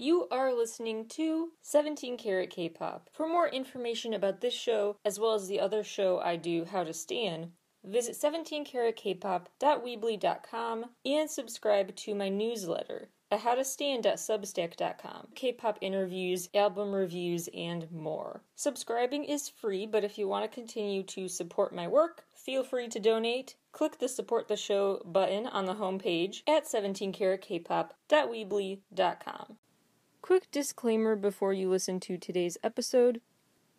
You are listening to 17 Karat K-Pop. For more information about this show, as well as the other show I do, How to Stan, visit 17karatkpop.weebly.com and subscribe to my newsletter at howtostan.substack.com. K-pop interviews, album reviews, and more. Subscribing is free, but if you want to continue to support my work, feel free to donate. Click the support the show button on the homepage at 17karatkpop.weebly.com. Quick disclaimer before you listen to today's episode.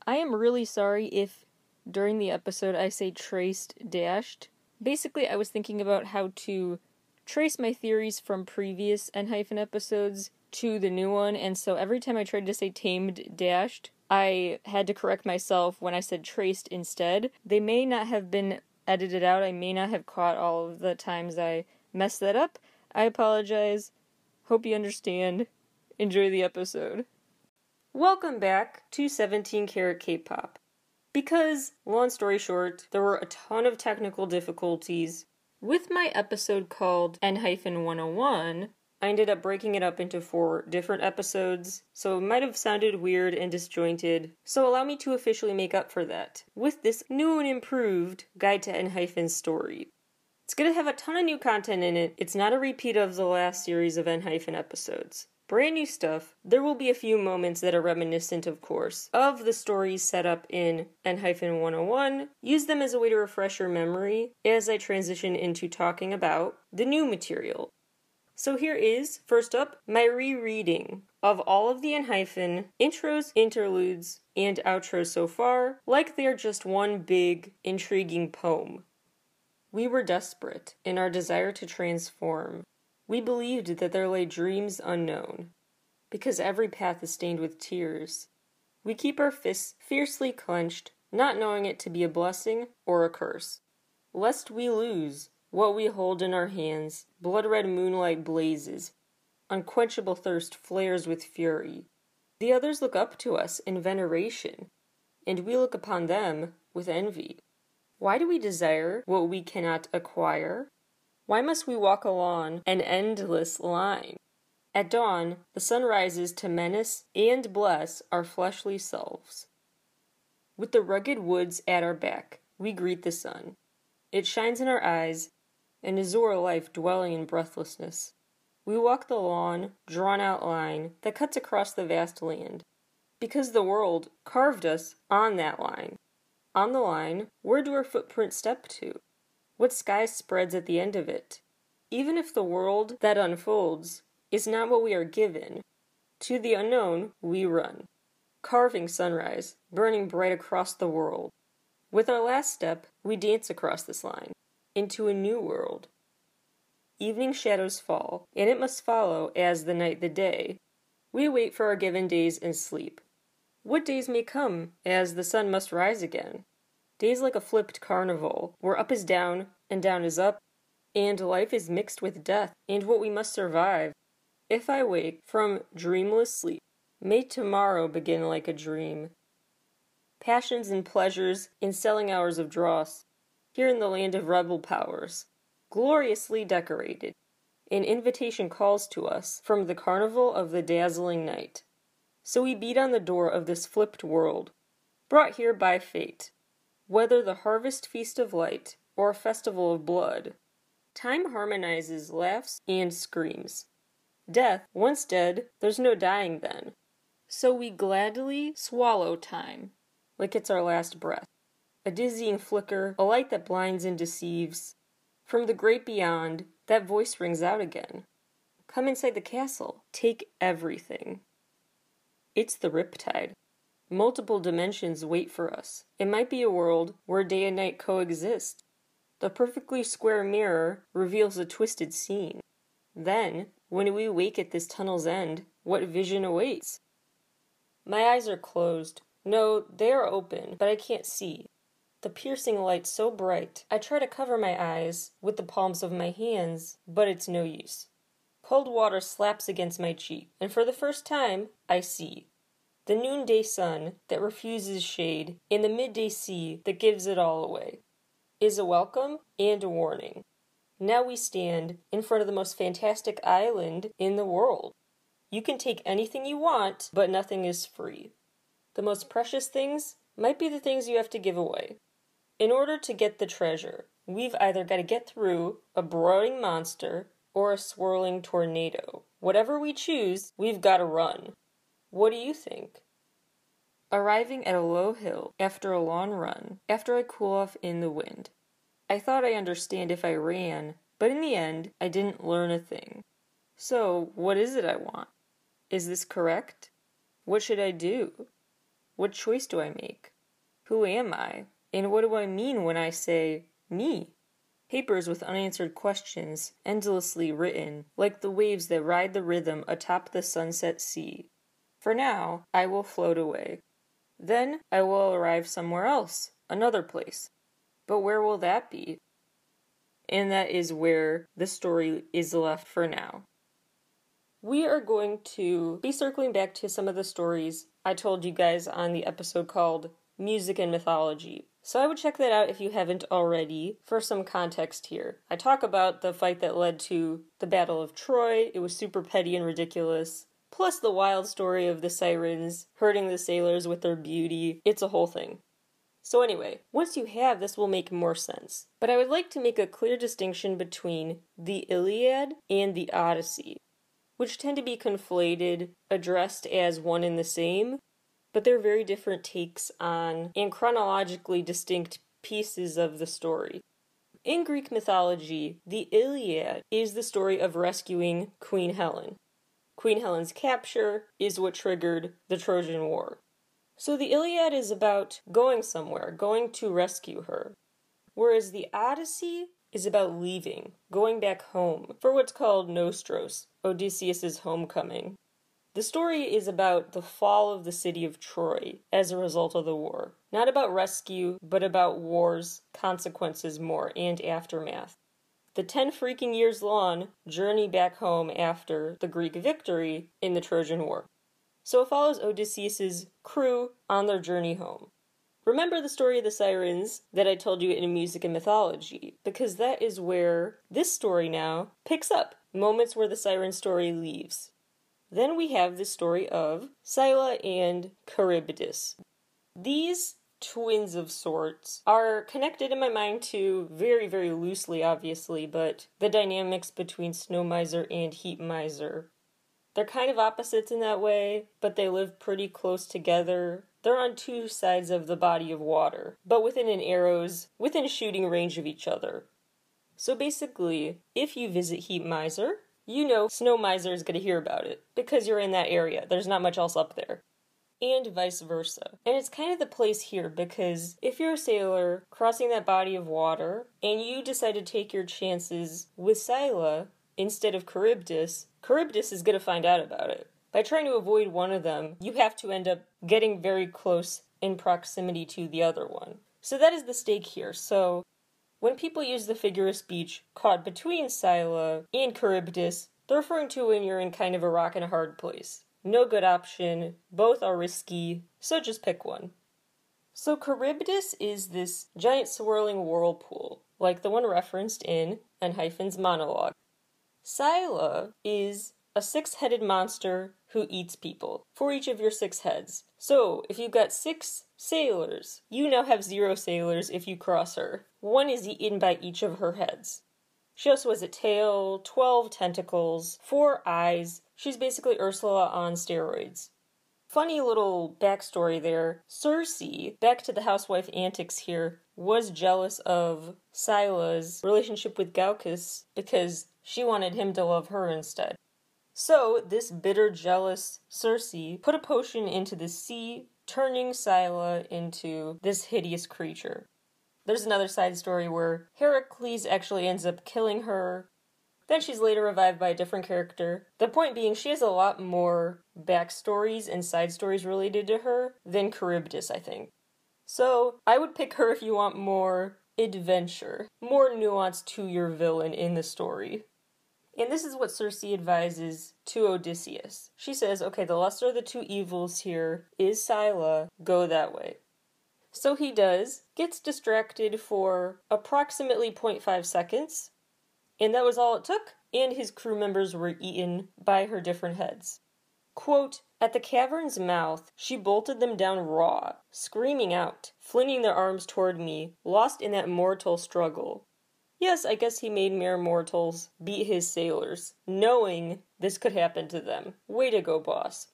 I am really sorry if during the episode I say traced dashed. Basically, I was thinking about how to trace my theories from previous ENHYPEN episodes to the new one, and so every time I tried to say tamed dashed, I had to correct myself when I said traced instead. They may not have been edited out, I may not have caught all of the times I messed that up. I apologize. Hope you understand. Enjoy the episode. Welcome back to 17 Karat K-Pop. Because, long story short, there were a ton of technical difficulties with my episode called ENHYPEN 101. I ended up breaking it up into four different episodes, so it might have sounded weird and disjointed. So allow me to officially make up for that with this new and improved Guide to ENHYPEN's story. It's gonna have a ton of new content in it. It's not a repeat of the last series of ENHYPEN episodes brand new stuff. There will be a few moments that are reminiscent, of course, of the stories set up in ENHYPEN 101. Use them as a way to refresh your memory as I transition into talking about the new material. So here is, first up, my rereading of all of the ENHYPEN intros, interludes, and outros so far, like they are just one big, intriguing poem. We were desperate in our desire to transform, we believed that there lay dreams unknown, because every path is stained with tears. We keep our fists fiercely clenched, not knowing it to be a blessing or a curse. Lest we lose what we hold in our hands, blood red moonlight blazes, unquenchable thirst flares with fury. The others look up to us in veneration, and we look upon them with envy. Why do we desire what we cannot acquire? Why must we walk along an endless line? At dawn, the sun rises to menace and bless our fleshly selves. With the rugged woods at our back, we greet the sun. It shines in our eyes, an azure life dwelling in breathlessness. We walk the long, drawn out line that cuts across the vast land, because the world carved us on that line. On the line, where do our footprints step to? What sky spreads at the end of it? Even if the world that unfolds is not what we are given, to the unknown we run, carving sunrise, burning bright across the world. With our last step, we dance across this line, into a new world. Evening shadows fall, and it must follow as the night the day. We wait for our given days and sleep. What days may come, as the sun must rise again? Days like a flipped carnival, where up is down and down is up, and life is mixed with death and what we must survive. If I wake from dreamless sleep, may tomorrow begin like a dream. Passions and pleasures in selling hours of dross, here in the land of rebel powers, gloriously decorated. An invitation calls to us from the carnival of the dazzling night. So we beat on the door of this flipped world, brought here by fate whether the harvest feast of light or a festival of blood. Time harmonizes laughs and screams. Death, once dead, there's no dying then. So we gladly swallow time, like it's our last breath. A dizzying flicker, a light that blinds and deceives. From the great beyond, that voice rings out again. Come inside the castle, take everything. It's the Riptide. Multiple dimensions wait for us. It might be a world where day and night coexist. The perfectly square mirror reveals a twisted scene. Then, when we wake at this tunnel's end, what vision awaits? My eyes are closed. No, they are open, but I can't see. The piercing light so bright, I try to cover my eyes with the palms of my hands, but it's no use. Cold water slaps against my cheek, and for the first time, I see the noonday sun that refuses shade, and the midday sea that gives it all away, is a welcome and a warning. Now we stand in front of the most fantastic island in the world. You can take anything you want, but nothing is free. The most precious things might be the things you have to give away. In order to get the treasure, we've either got to get through a brooding monster or a swirling tornado. Whatever we choose, we've got to run. What do you think? Arriving at a low hill after a long run, after I cool off in the wind. I thought I understand if I ran, but in the end, I didn't learn a thing. So, what is it I want? Is this correct? What should I do? What choice do I make? Who am I? And what do I mean when I say me? Papers with unanswered questions, endlessly written, like the waves that ride the rhythm atop the sunset sea. For now, I will float away. Then I will arrive somewhere else, another place. But where will that be? And that is where the story is left for now. We are going to be circling back to some of the stories I told you guys on the episode called Music and Mythology. So I would check that out if you haven't already for some context here. I talk about the fight that led to the Battle of Troy. It was super petty and ridiculous. Plus the wild story of the sirens hurting the sailors with their beauty. It's a whole thing. So, anyway, once you have this, will make more sense. But I would like to make a clear distinction between the Iliad and the Odyssey, which tend to be conflated, addressed as one and the same, but they're very different takes on and chronologically distinct pieces of the story. In Greek mythology, the Iliad is the story of rescuing Queen Helen. Queen Helen's capture is what triggered the Trojan War. So the Iliad is about going somewhere, going to rescue her. Whereas the Odyssey is about leaving, going back home, for what's called Nostos, Odysseus's homecoming. The story is about the fall of the city of Troy as a result of the war. Not about rescue, but about war's consequences more and aftermath. The ten freaking years long journey back home after the Greek victory in the Trojan War. So it follows Odysseus's crew on their journey home. Remember the story of the sirens that I told you in Music and Mythology, because that is where this story now picks up, moments where the siren story leaves. Then we have the story of Scylla and Charybdis. These twins of sorts are connected in my mind to very, very loosely, obviously, but the dynamics between Snow Miser and Heat Miser. They're kind of opposites in that way, but they live pretty close together. They're on two sides of the body of water, but within an arrow's within shooting range of each other. So basically, if you visit Heat Miser, you know Snow Miser is going to hear about it because you're in that area. There's not much else up there. And vice versa. And it's kind of the place here because if you're a sailor crossing that body of water and you decide to take your chances with Scylla instead of Charybdis, Charybdis is going to find out about it. By trying to avoid one of them, you have to end up getting very close in proximity to the other one. So that is the stake here. So when people use the figure of speech caught between Scylla and Charybdis, they're referring to when you're in kind of a rock and a hard place. No good option, both are risky, so just pick one. So Charybdis is this giant swirling whirlpool, like the one referenced in ENHYPEN's monologue. Scylla is a six headed monster who eats people for each of your six heads. So, if you've got six sailors, you now have zero sailors if you cross her. One is eaten by each of her heads. She also has a tail, 12 tentacles, 4 eyes. She's basically Ursula on steroids. Funny little backstory there. Circe, back to the housewife antics here, was jealous of Scylla's relationship with Glaucus because she wanted him to love her instead. So, this bitter, jealous Circe put a potion into the sea, turning Scylla into this hideous creature. There's another side story where Heracles actually ends up killing her. Then she's later revived by a different character. The point being, she has a lot more backstories and side stories related to her than Charybdis, I think. So, I would pick her if you want more adventure, more nuance to your villain in the story. And this is what Circe advises to Odysseus. She says, okay, the lesser of the two evils here is Scylla, go that way. So he does, gets distracted for approximately 0.5 seconds, and that was all it took, and his crew members were eaten by her different heads. Quote, At the cavern's mouth, she bolted them down raw, screaming out, flinging their arms toward me, lost in that mortal struggle. Yes, I guess he made mere mortals beat his sailors, knowing this could happen to them. Way to go, boss.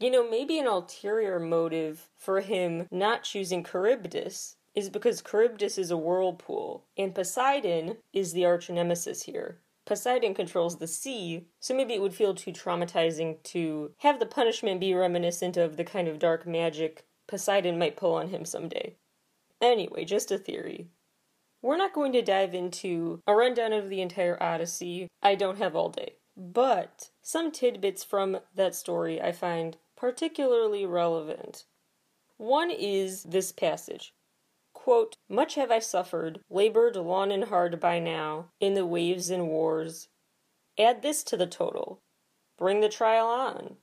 You know, maybe an ulterior motive for him not choosing Charybdis is because Charybdis is a whirlpool, and Poseidon is the arch nemesis here. Poseidon controls the sea, so maybe it would feel too traumatizing to have the punishment be reminiscent of the kind of dark magic Poseidon might pull on him someday. Anyway, just a theory. We're not going to dive into a rundown of the entire Odyssey. I don't have all day. But some tidbits from that story I find particularly relevant. One is this passage. Quote, Much have I suffered, labored long and hard by now, in the waves and wars. Add this to the total. Bring the trial on.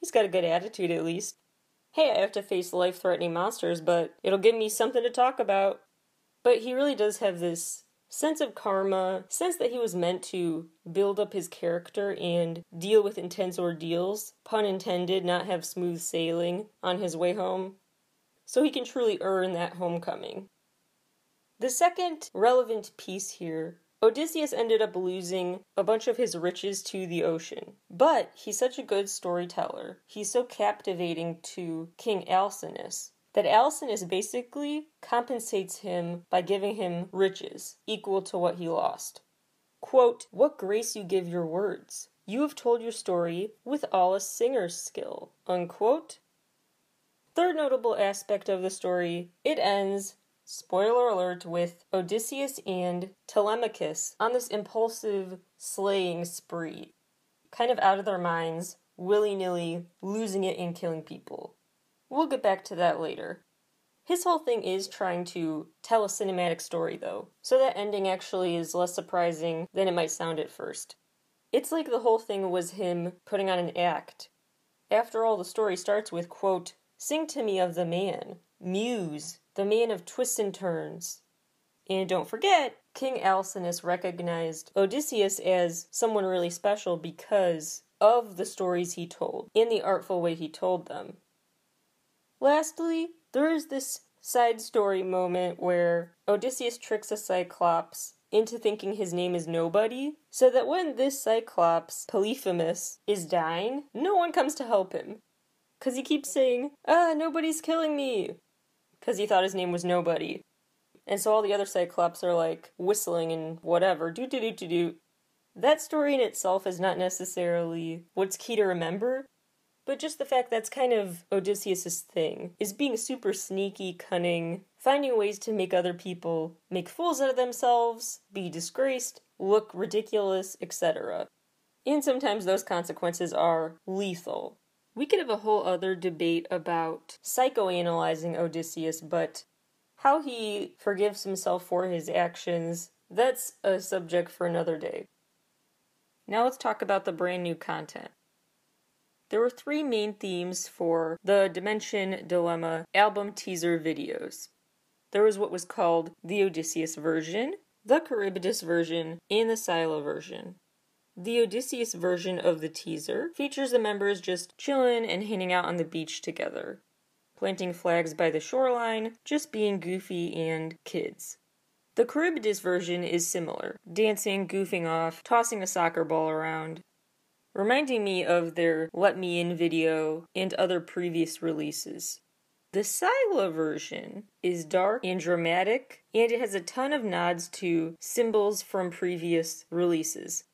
He's got a good attitude at least. Hey, I have to face life threatening monsters, but it'll give me something to talk about. But he really does have this sense of karma, sense that he was meant to build up his character and deal with intense ordeals, pun intended, not have smooth sailing on his way home, so he can truly earn that homecoming. The second relevant piece here Odysseus ended up losing a bunch of his riches to the ocean. But he's such a good storyteller. He's so captivating to King Alcinous that Alcinous basically compensates him by giving him riches equal to what he lost. Quote, What grace you give your words! You have told your story with all a singer's skill. Unquote. Third notable aspect of the story it ends, spoiler alert, with Odysseus and Telemachus on this impulsive slaying spree. Kind of out of their minds, willy nilly, losing it and killing people. We'll get back to that later. His whole thing is trying to tell a cinematic story, though, so that ending actually is less surprising than it might sound at first. It's like the whole thing was him putting on an act. After all, the story starts with, quote, Sing to me of the man, Muse, the man of twists and turns. And don't forget, King Alcinous recognized Odysseus as someone really special because of the stories he told, and the artful way he told them. Lastly, there is this side story moment where Odysseus tricks a Cyclops into thinking his name is Nobody, so that when this Cyclops, Polyphemus, is dying, no one comes to help him. Because he keeps saying, Ah, nobody's killing me! Because he thought his name was Nobody. And so all the other Cyclops are like whistling and whatever, do do do do do. That story in itself is not necessarily what's key to remember, but just the fact that's kind of Odysseus's thing is being super sneaky, cunning, finding ways to make other people make fools out of themselves, be disgraced, look ridiculous, etc. And sometimes those consequences are lethal. We could have a whole other debate about psychoanalyzing Odysseus, but how he forgives himself for his actions, that's a subject for another day. Now let's talk about the brand new content. There were three main themes for the Dimension Dilemma album teaser videos. There was what was called the Odysseus version, the Charybdis version, and the Scylla version. The Odysseus version of the teaser features the members just chillin' and hanging out on the beach together, planting flags by the shoreline, just being goofy and kids. The Charybdis version is similar, dancing, goofing off, tossing a soccer ball around, reminding me of their Let Me In video and other previous releases. The Scylla version is dark and dramatic, and it has a ton of nods to symbols from previous releases.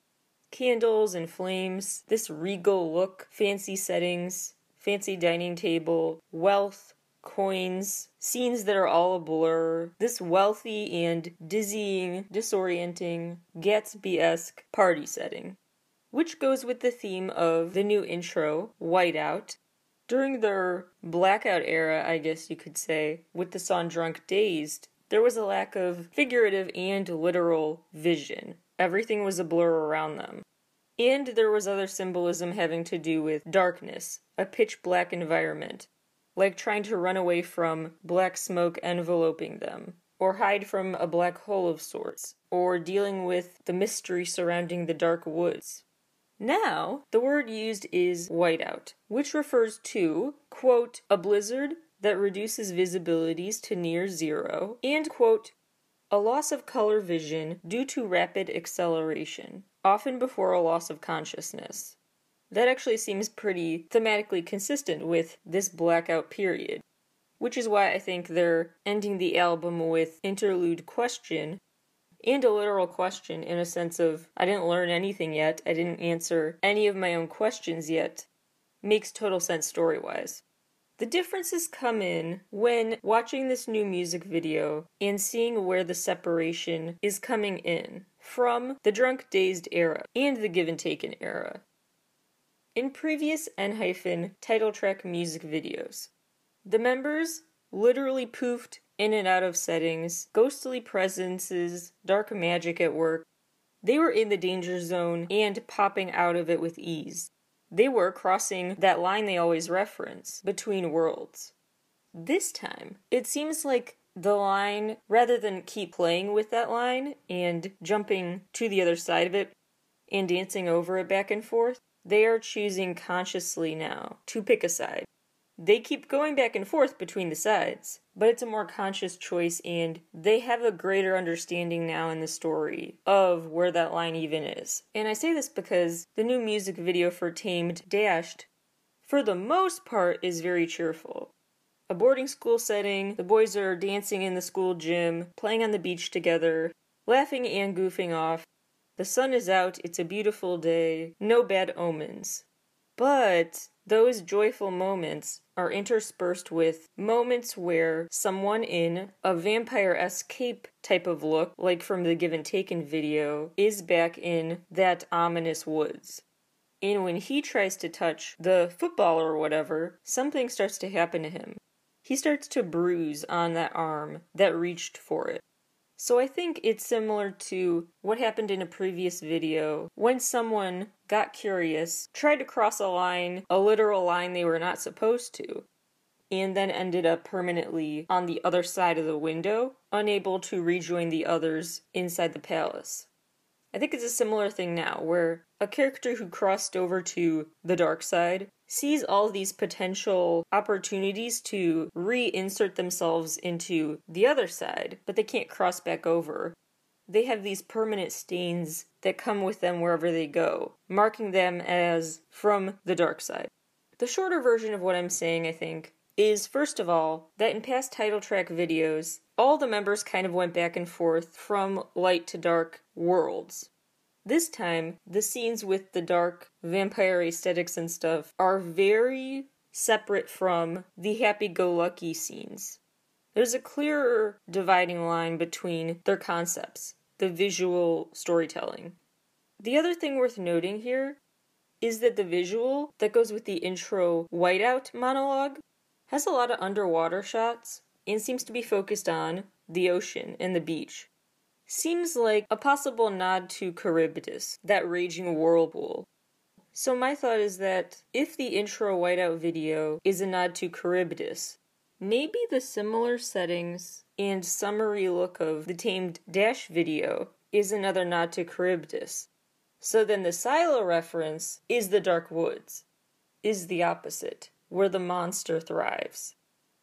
Candles and flames, this regal look, fancy settings, fancy dining table, wealth, coins, scenes that are all a blur, this wealthy and dizzying, disorienting, Gatsby esque party setting which goes with the theme of the new intro, Whiteout. During their blackout era, I guess you could say, with the song Drunk Dazed, there was a lack of figurative and literal vision. Everything was a blur around them. And there was other symbolism having to do with darkness, a pitch black environment, like trying to run away from black smoke enveloping them, or hide from a black hole of sorts, or dealing with the mystery surrounding the dark woods. Now, the word used is whiteout, which refers to, quote, a blizzard that reduces visibilities to near zero, and, quote, a loss of color vision due to rapid acceleration, often before a loss of consciousness. That actually seems pretty thematically consistent with this blackout period, which is why I think they're ending the album with interlude question and a literal question in a sense of I didn't learn anything yet, I didn't answer any of my own questions yet, makes total sense story wise. The differences come in when watching this new music video and seeing where the separation is coming in from the drunk dazed era and the given taken era. In previous ENHYPEN title track music videos, the members literally poofed in and out of settings, ghostly presences, dark magic at work. They were in the danger zone and popping out of it with ease. They were crossing that line they always reference between worlds. This time, it seems like the line, rather than keep playing with that line and jumping to the other side of it and dancing over it back and forth, they are choosing consciously now to pick a side. They keep going back and forth between the sides, but it's a more conscious choice, and they have a greater understanding now in the story of where that line even is. And I say this because the new music video for Tamed Dashed, for the most part, is very cheerful. A boarding school setting, the boys are dancing in the school gym, playing on the beach together, laughing and goofing off. The sun is out, it's a beautiful day, no bad omens. But those joyful moments are interspersed with moments where someone in a vampire escape type of look, like from the Given Taken video, is back in that ominous woods. And when he tries to touch the football or whatever, something starts to happen to him. He starts to bruise on that arm that reached for it. So I think it's similar to what happened in a previous video when someone got curious, tried to cross a line, a literal line they were not supposed to, and then ended up permanently on the other side of the window, unable to rejoin the others inside the palace. I think it's a similar thing now, where a character who crossed over to the dark side sees all these potential opportunities to reinsert themselves into the other side, but they can't cross back over. They have these permanent stains that come with them wherever they go, marking them as from the dark side. The shorter version of what I'm saying, I think, is first of all, that in past title track videos, all the members kind of went back and forth from light to dark worlds. This time, the scenes with the dark vampire aesthetics and stuff are very separate from the happy go lucky scenes. There's a clearer dividing line between their concepts, the visual storytelling. The other thing worth noting here is that the visual that goes with the intro whiteout monologue has a lot of underwater shots and seems to be focused on the ocean and the beach seems like a possible nod to Charybdis, that raging whirlpool. So my thought is that if the intro whiteout video is a nod to Charybdis, maybe the similar settings and summary look of the Tamed Dash video is another nod to Charybdis. So then the Scylla reference is the Dark Woods, is the opposite, where the monster thrives.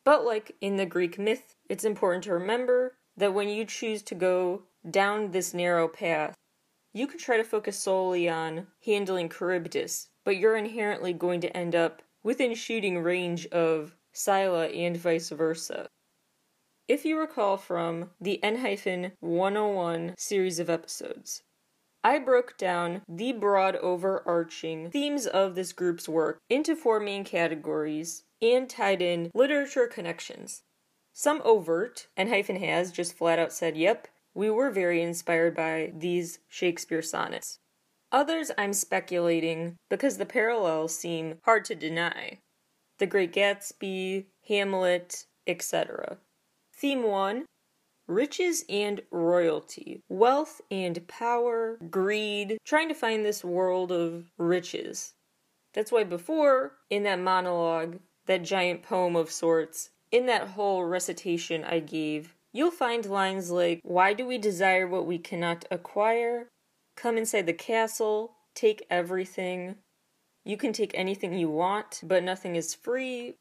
But like in the Greek myth, it's important to remember that when you choose to go down this narrow path, you could try to focus solely on handling Charybdis, but you're inherently going to end up within shooting range of Scylla and vice versa. If you recall from the ENHYPEN 101 series of episodes, I broke down the broad overarching themes of this group's work into four main categories and tied in literature connections. Some overt, ENHYPEN has just flat out said, yep, we were very inspired by these Shakespeare sonnets. Others I'm speculating because the parallels seem hard to deny. The Great Gatsby, Hamlet, etc. Theme 1 Riches and royalty, wealth and power, greed, trying to find this world of riches. That's why before, in that monologue, that giant poem of sorts, in that whole recitation I gave, You'll find lines like, Why do we desire what we cannot acquire? Come inside the castle. take everything. You can take anything you want, but nothing is free.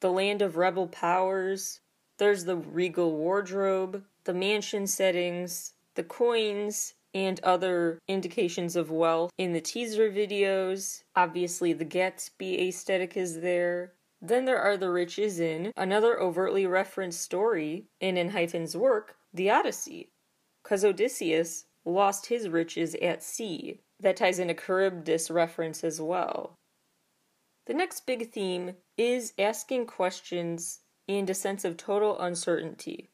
The land of rebel powers. There's the regal wardrobe, the mansion settings, the coins, and other indications of wealth in the teaser videos. Obviously, the Gatsby aesthetic is there. Then there are the riches in another overtly referenced story in ENHYPEN's work, The Odyssey, because Odysseus lost his riches at sea. That ties in a Charybdis reference as well. The next big theme is asking questions and a sense of total uncertainty.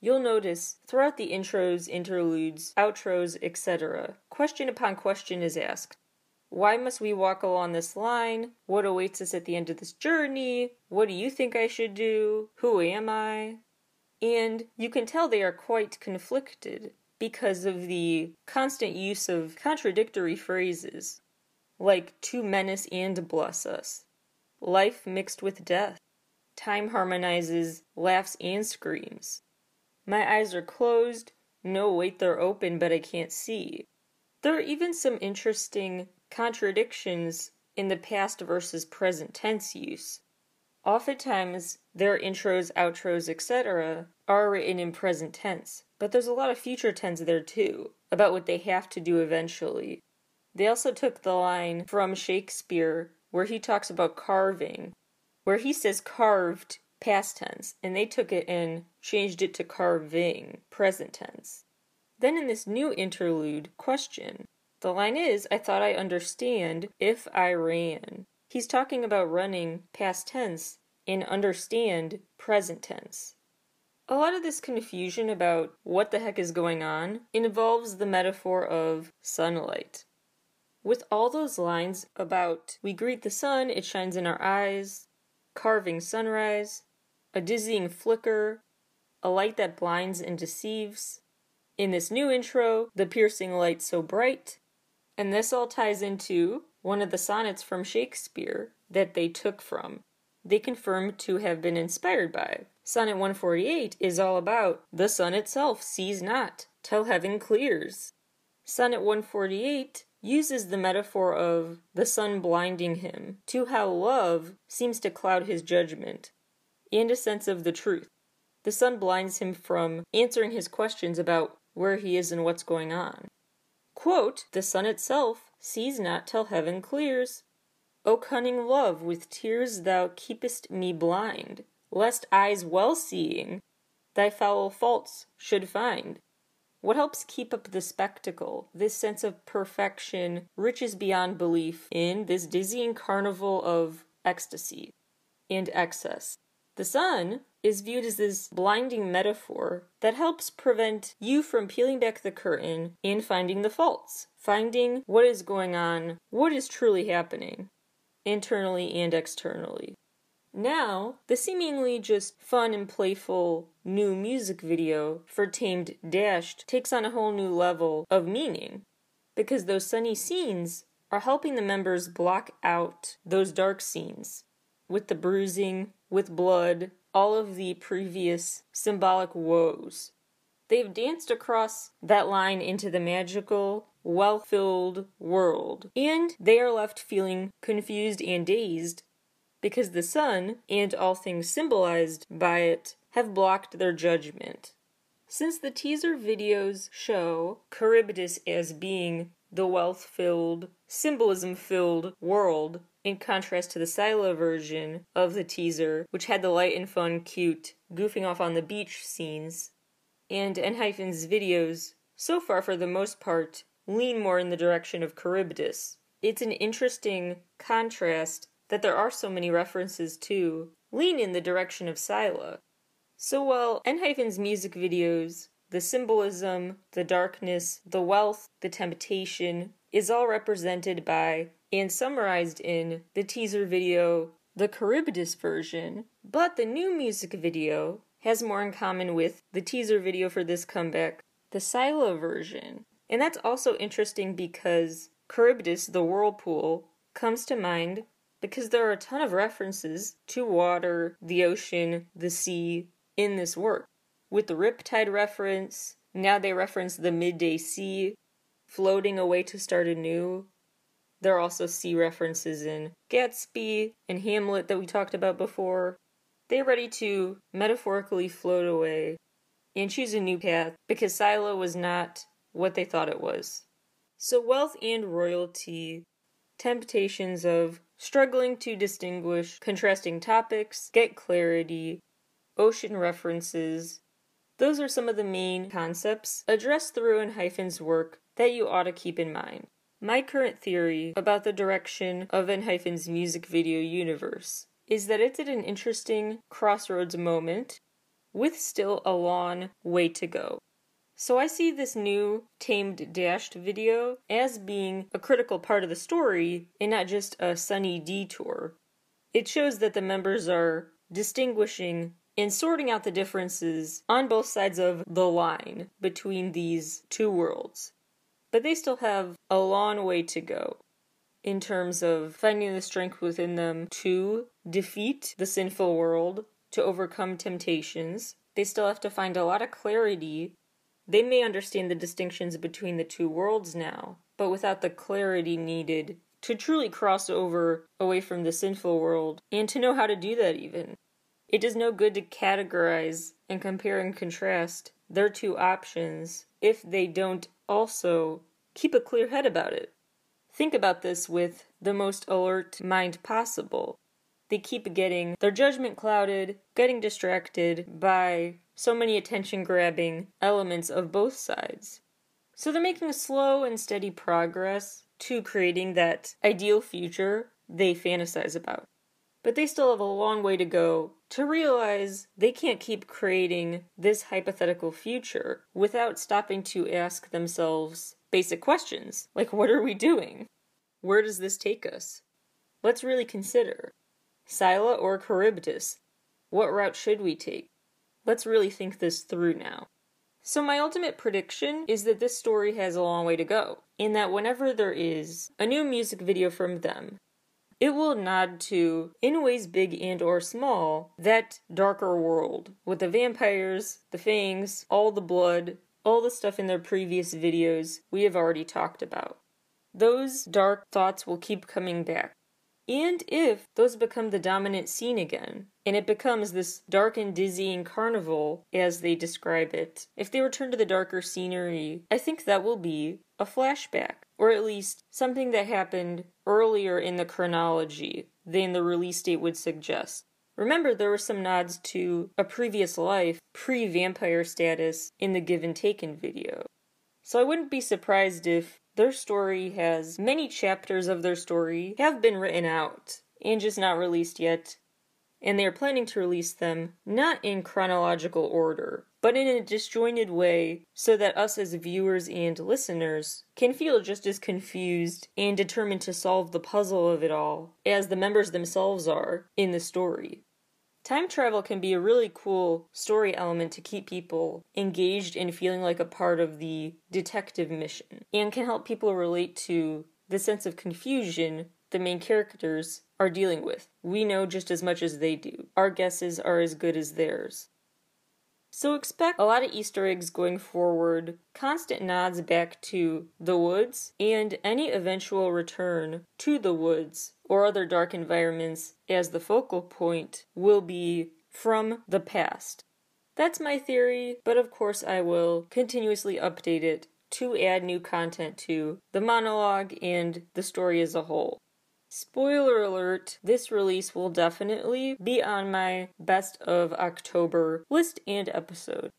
You'll notice throughout the intros, interludes, outros, etc., question upon question is asked. Why must we walk along this line? What awaits us at the end of this journey? What do you think I should do? Who am I? And you can tell they are quite conflicted because of the constant use of contradictory phrases, like to menace and bless us, life mixed with death, time harmonizes laughs and screams. My eyes are closed, no wait they're open but I can't see. There are even some interesting contradictions in the past versus present tense use. Oftentimes, their intros, outros, etc. are written in present tense, but there's a lot of future tense there too, about what they have to do eventually. They also took the line from Shakespeare where he talks about carving, where he says carved past tense, and they took it and changed it to carving present tense. Then in this new interlude question, the line is, I thought I understand if I ran. He's talking about running past tense and understand present tense. A lot of this confusion about what the heck is going on involves the metaphor of sunlight. With all those lines about we greet the sun, it shines in our eyes, carving sunrise, a dizzying flicker, a light that blinds and deceives. In this new intro, the piercing light so bright, and this all ties into one of the sonnets from Shakespeare that they took from. They confirm to have been inspired by. Sonnet 148 is all about the sun itself sees not till heaven clears. Sonnet 148 uses the metaphor of the sun blinding him to how love seems to cloud his judgment and a sense of the truth. The sun blinds him from answering his questions about where he is and what's going on. Quote, the sun itself sees not till heaven clears. O cunning love, with tears thou keepest me blind, lest eyes well seeing thy foul faults should find. What helps keep up the spectacle, this sense of perfection, riches beyond belief, in this dizzying carnival of ecstasy and excess? The sun is viewed as this blinding metaphor that helps prevent you from peeling back the curtain and finding the faults, finding what is going on, what is truly happening, internally and externally. Now, the seemingly just fun and playful new music video for Tamed Dashed takes on a whole new level of meaning because those sunny scenes are helping the members block out those dark scenes with the bruising, with blood, all of the previous symbolic woes. They've danced across that line into the magical, well filled world, and they are left feeling confused and dazed because the sun and all things symbolized by it have blocked their judgment. Since the teaser videos show Charybdis as being the wealth filled, symbolism filled world, in contrast to the Scylla version of the teaser, which had the light and fun, cute, goofing off on the beach scenes. And Enhypen's videos, so far for the most part, lean more in the direction of Charybdis. It's an interesting contrast that there are so many references to lean in the direction of Scylla. So while Enhypen's music videos, the symbolism, the darkness, the wealth, the temptation, is all represented by and summarized in the teaser video, the Charybdis version, but the new music video has more in common with the teaser video for this comeback, the Scylla version. And that's also interesting because Charybdis, the whirlpool, comes to mind because there are a ton of references to water, the ocean, the sea in this work. With the Riptide reference, now they reference the midday sea, floating away to start anew. There are also sea references in Gatsby and Hamlet that we talked about before. They're ready to metaphorically float away and choose a new path because Scylla was not what they thought it was. So, wealth and royalty, temptations of struggling to distinguish contrasting topics, get clarity, ocean references. Those are some of the main concepts addressed through Enhypen's work that you ought to keep in mind. My current theory about the direction of Enhypen's music video universe is that it's at an interesting crossroads moment with still a long way to go. So I see this new Tamed Dashed video as being a critical part of the story and not just a sunny detour. It shows that the members are distinguishing and sorting out the differences on both sides of the line between these two worlds. But they still have a long way to go in terms of finding the strength within them to defeat the sinful world, to overcome temptations. They still have to find a lot of clarity. They may understand the distinctions between the two worlds now, but without the clarity needed to truly cross over away from the sinful world and to know how to do that even. It does no good to categorize and compare and contrast their two options if they don't also keep a clear head about it. Think about this with the most alert mind possible. They keep getting their judgment clouded, getting distracted by so many attention grabbing elements of both sides. So they're making slow and steady progress to creating that ideal future they fantasize about. But they still have a long way to go to realize they can't keep creating this hypothetical future without stopping to ask themselves basic questions like, what are we doing? Where does this take us? Let's really consider Scylla or Charybdis? What route should we take? Let's really think this through now. So, my ultimate prediction is that this story has a long way to go, in that whenever there is a new music video from them, it will nod to, in ways big and or small, that darker world with the vampires, the fangs, all the blood, all the stuff in their previous videos we have already talked about. Those dark thoughts will keep coming back. And if those become the dominant scene again, and it becomes this dark and dizzying carnival, as they describe it, if they return to the darker scenery, I think that will be a flashback or at least something that happened earlier in the chronology than the release date would suggest. Remember, there were some nods to a previous life, pre vampire status, in the Given Taken video. So I wouldn't be surprised if their story has many chapters of their story have been written out and just not released yet, and they are planning to release them not in chronological order, but in a disjointed way so that us as viewers and listeners can feel just as confused and determined to solve the puzzle of it all as the members themselves are in the story. Time travel can be a really cool story element to keep people engaged and feeling like a part of the detective mission, and can help people relate to the sense of confusion the main characters are dealing with. We know just as much as they do. Our guesses are as good as theirs. So expect a lot of Easter eggs going forward, constant nods back to the woods, and any eventual return to the woods or other dark environments as the focal point will be from the past. That's my theory, but of course I will continuously update it to add new content to the monologue and the story as a whole. Spoiler alert, this release will definitely be on my best of October list and episode.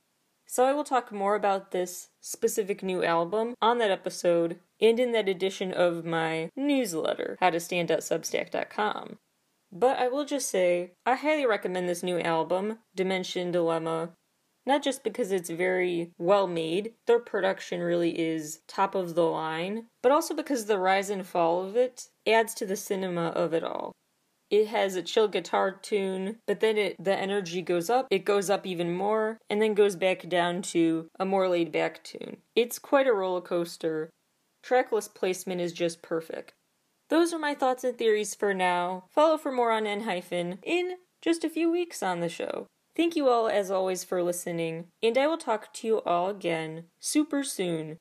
So I will talk more about this specific new album on that episode and in that edition of my newsletter, How to Stan at substack.com. But I will just say, I highly recommend this new album, Dimension Dilemma, not just because it's very well made, their production really is top of the line, but also because the rise and fall of it adds to the cinema of it all. It has a chill guitar tune, but then it the energy goes up, it goes up even more, and then goes back down to a more laid back tune. It's quite a roller coaster. Tracklist placement is just perfect. Those are my thoughts and theories for now. Follow for more on Enhypen in just a few weeks on the show. Thank you all, as always, for listening, and I will talk to you all again super soon.